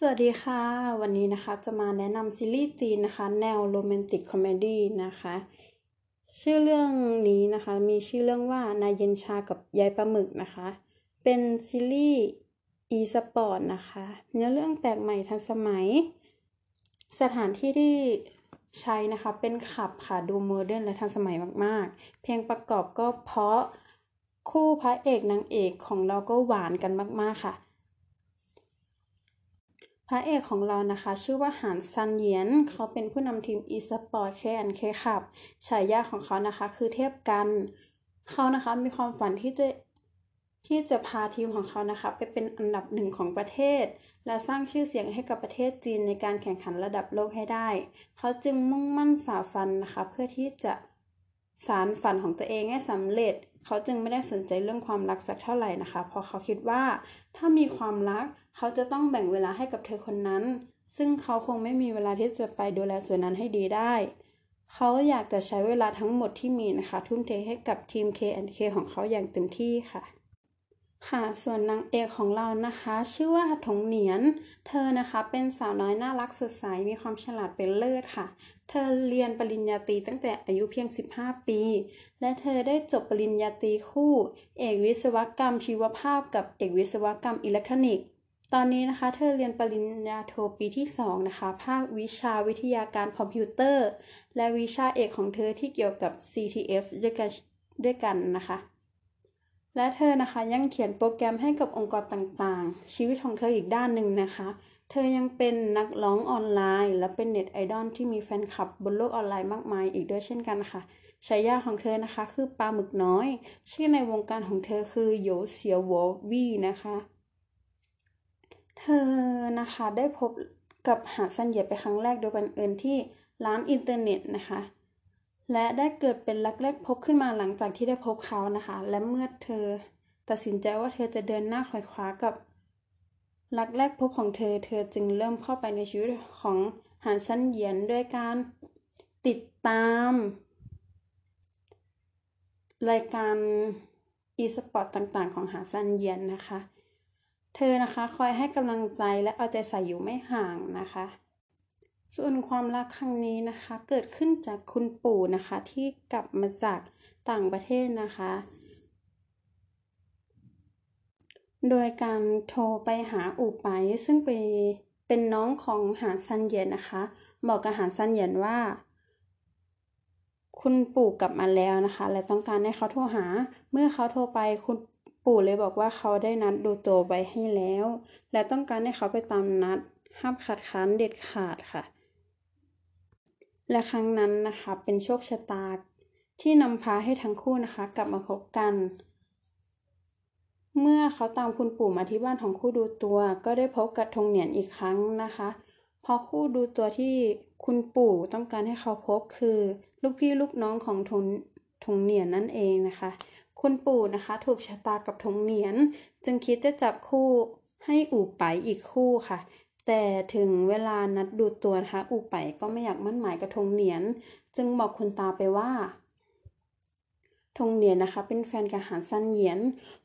สวัสดีค่ะ วันนี้นะคะจะมาแนะนำซีรีส์จีนนะคะ แนว romantic comedy นะคะ ชื่อเรื่องนี้นะคะ มีชื่อเรื่องว่านายเย็นชากับยัยปลาหมึกนะคะ เป็นซีรีส์อีสปอร์ตนะคะ เนื้อเรื่องแปลกใหม่ทันสมัย สถานที่ที่ใช้นะคะเป็นขับค่ะ ดู modern และทันสมัยมากๆ เพลงประกอบก็เพราะคู่พระเอกนางเอกของเราก็หวานกันมากๆค่ะ พระเอกของเรานะคะ ชื่อว่าหานซันเยียน เขาเป็นผู้นำทีม e-sport K&K ขับฉายาของเขานะคะ คือเทียบกัน เขานะคะมีความฝันที่จะที่จะพาทีมของเขานะคะไปเป็นอันดับหนึ่งของประเทศ และสร้างชื่อเสียงให้กับประเทศจีนในการแข่งขันระดับโลกให้ได้ เขาจึงมุ่งมั่นฝ่าฟันนะคะ เพื่อที่จะ สารฝันของตัวเองให้สำเร็จ เขาจึงไม่ได้สนใจเรื่องความรักสักเท่าไหร่นะคะ เพราะเขาคิดว่าถ้ามีความรักเขาจะต้องแบ่งเวลาให้กับเธอคนนั้น ซึ่งเขาคงไม่มีเวลาที่จะไปดูแลส่วนนั้นให้ดีได้ เขาอยากจะใช้เวลาทั้งหมดที่มีนะคะ ทุ่มเทให้กับทีม K&K ของเขาอย่างเต็มที่ค่ะ ค่ะ ส่วนนางเอกของเรานะคะ ชื่อว่าถงเหนียน เธอนะคะเป็นสาวน้อยน่ารักสดใส มีความฉลาดเป็นเลิศค่ะ เธอเรียนปริญญาตรีตั้งแต่อายุเพียง 15 ปี และเธอได้จบปริญญาตรีคู่ เอกวิศวกรรมชีวภาพกับเอกวิศวกรรมอิเล็กทรอนิกส์ ตอนนี้นะคะ เธอเรียนปริญญาโทปีที่ 2 นะคะ ภาควิชาวิทยาการคอมพิวเตอร์ และวิชาเอกของเธอที่เกี่ยวกับ CTF ด้วยกันด้วยกันนะคะ และเธอนะคะยังเขียนโปรแกรมให้กับองค์กรต่างๆ ชีวิตของเธออีกด้านหนึ่งนะคะ เธอยังเป็นนักร้องออนไลน์ และเป็นเน็ตไอดอลที่มีแฟนคลับบนโลกออนไลน์มากมายอีกด้วยเช่นกันค่ะฉายาของเธอนะคะคือปลาหมึกน้อย ชื่อในวงการของเธอคือโยเซียวอวี่นะคะ เธอนะคะได้พบกับหานซันเหยียนครั้งแรกโดยบังเอิญที่ร้านอินเทอร์เน็ตนะคะ และได้เกิดเป็นรักแรกพบขึ้นมาหลังจากที่ได้พบเขานะคะ และเมื่อเธอตัดสินใจว่าเธอจะเดินหน้าไขว่คว้ากับรักแรกพบของเธอ เธอจึงเริ่มเข้าไปในชีวิตของหานซันเหยียนด้วยการติดตาม รายการอีสปอร์ตต่างๆ ของหานซันเหยียนนะคะ เธอนะคะคอยให้กำลังใจและเอาใจใส่อยู่ไม่ห่างนะคะ ส่วนความรักครั้งนี้นะคะ เกิดขึ้นจากคุณปู่นะคะที่กลับมาจากต่างประเทศนะคะ โดยการโทรไปหาอู่ไปซึ่งเป็นเป็นน้องของหาซันเย็นนะคะ บอกกับหาซันเย็นว่า คุณปู่กลับมาแล้วนะคะ และต้องการให้เขาโทรหา เมื่อเขาโทรไปคุณปู่เลยบอกว่าเขาได้นัดดูตัวไปให้แล้ว และต้องการให้เขาไปตามนัดห้ามขัดขันเด็ดขาดค่ะ และครั้งนั้นนะคะเป็นโชคชะตาที่นำพาให้ทั้งคู่นะคะกลับมาพบกัน เมื่อเขาตามคุณปู่มาที่บ้านของคู่ดูตัว ก็ได้พบกับทงเหนียนอีกครั้งนะคะพอคู่ดูตัวที่คุณปู่ต้องการให้เขาพบคือ ลูกพี่ลูกน้องของทงทงเหนียนนั่นเองนะคะ คุณปู่นะคะถูกชะตากับทงเหนียน จึงคิดจะจับคู่ให้อู่ไปอีกคู่ค่ะ แต่ถึงเวลานัดดูตัวนะคะอูไปก็ไม่อยากมั่นหมายกับทงเหนียน จึงบอกคุณตาไปว่าทงเหนียนนะคะ เป็นแฟนกับหานซันเหยียน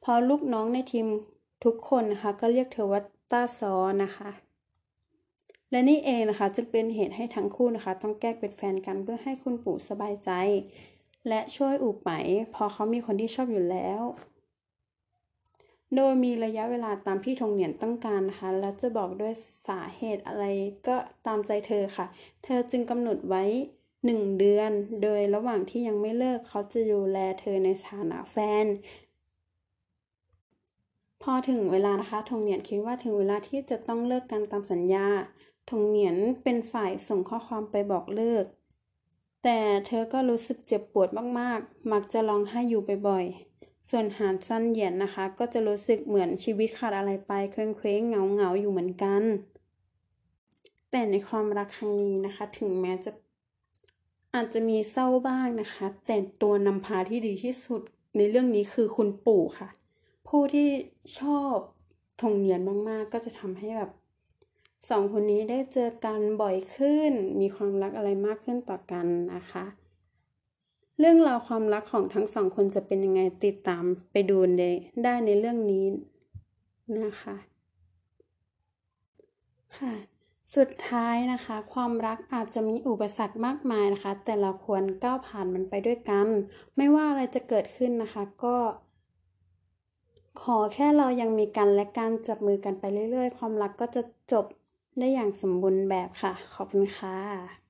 พอลูกน้องในทีมทุกคนนะคะ ก็เรียกเธอว่าต้าซอนะคะ และนี่เองนะคะจึงเป็นเหตุให้ทั้งคู่นะคะ ต้องแก้เป็นแฟนกันเพื่อให้คุณปู่สบายใจ และช่วยอูไปพอเขามีคนที่ชอบอยู่แล้ว โดยมีระยะเวลาตามที่ทงเหนียนต้องการนะคะ และจะบอกด้วยสาเหตุอะไรก็ตามใจเธอค่ะ เธอจึงกำหนดไว้หนึ่งเดือน โดยระหว่างที่ยังไม่เลิกเขาจะดูแลเธอในฐานะแฟน พอถึงเวลานะคะทงเหนียนคิดว่าถึงเวลาที่จะต้องเลิกกันตามสัญญาทงเหนียนเป็นฝ่ายส่งข้อความไปบอกเลิก แต่เธอก็รู้สึกเจ็บปวดมากๆ มักจะร้องไห้อยู่บ่อยๆ ส่วนหานสั้นเหยียนนะคะ ก็จะรู้สึกเหมือนชีวิตขาดอะไรไปเคว้งเคว้งเงาเงาอยู่เหมือนกัน แต่ในความรักครั้งนี้นะคะ ถึงแม้จะอาจจะมีเศร้าบ้างนะคะ แต่ตัวนำพาที่ดีที่สุดในเรื่องนี้คือคุณปู่ค่ะ ผู้ที่ชอบทงเนียนมากๆ ก็จะทำให้แบบสองคนนี้ได้เจอกันบ่อยขึ้น มีความรักอะไรมากขึ้นต่อกันนะคะ เรื่องราวความรักของทั้งสองคนจะเป็นยังไงติดตามไปดูได้ในเรื่องนี้นะคะค่ะสุดท้ายนะคะ ความรักอาจจะมีอุปสรรคมากมายนะคะ แต่เราควรก้าวผ่านมันไปด้วยกัน ไม่ว่าอะไรจะเกิดขึ้นนะคะ ก็ ขอแค่เรายังมีกันและการจับมือกันไปเรื่อยๆ ความรักก็จะจบได้อย่างสมบูรณ์แบบค่ะ ขอบคุณค่ะ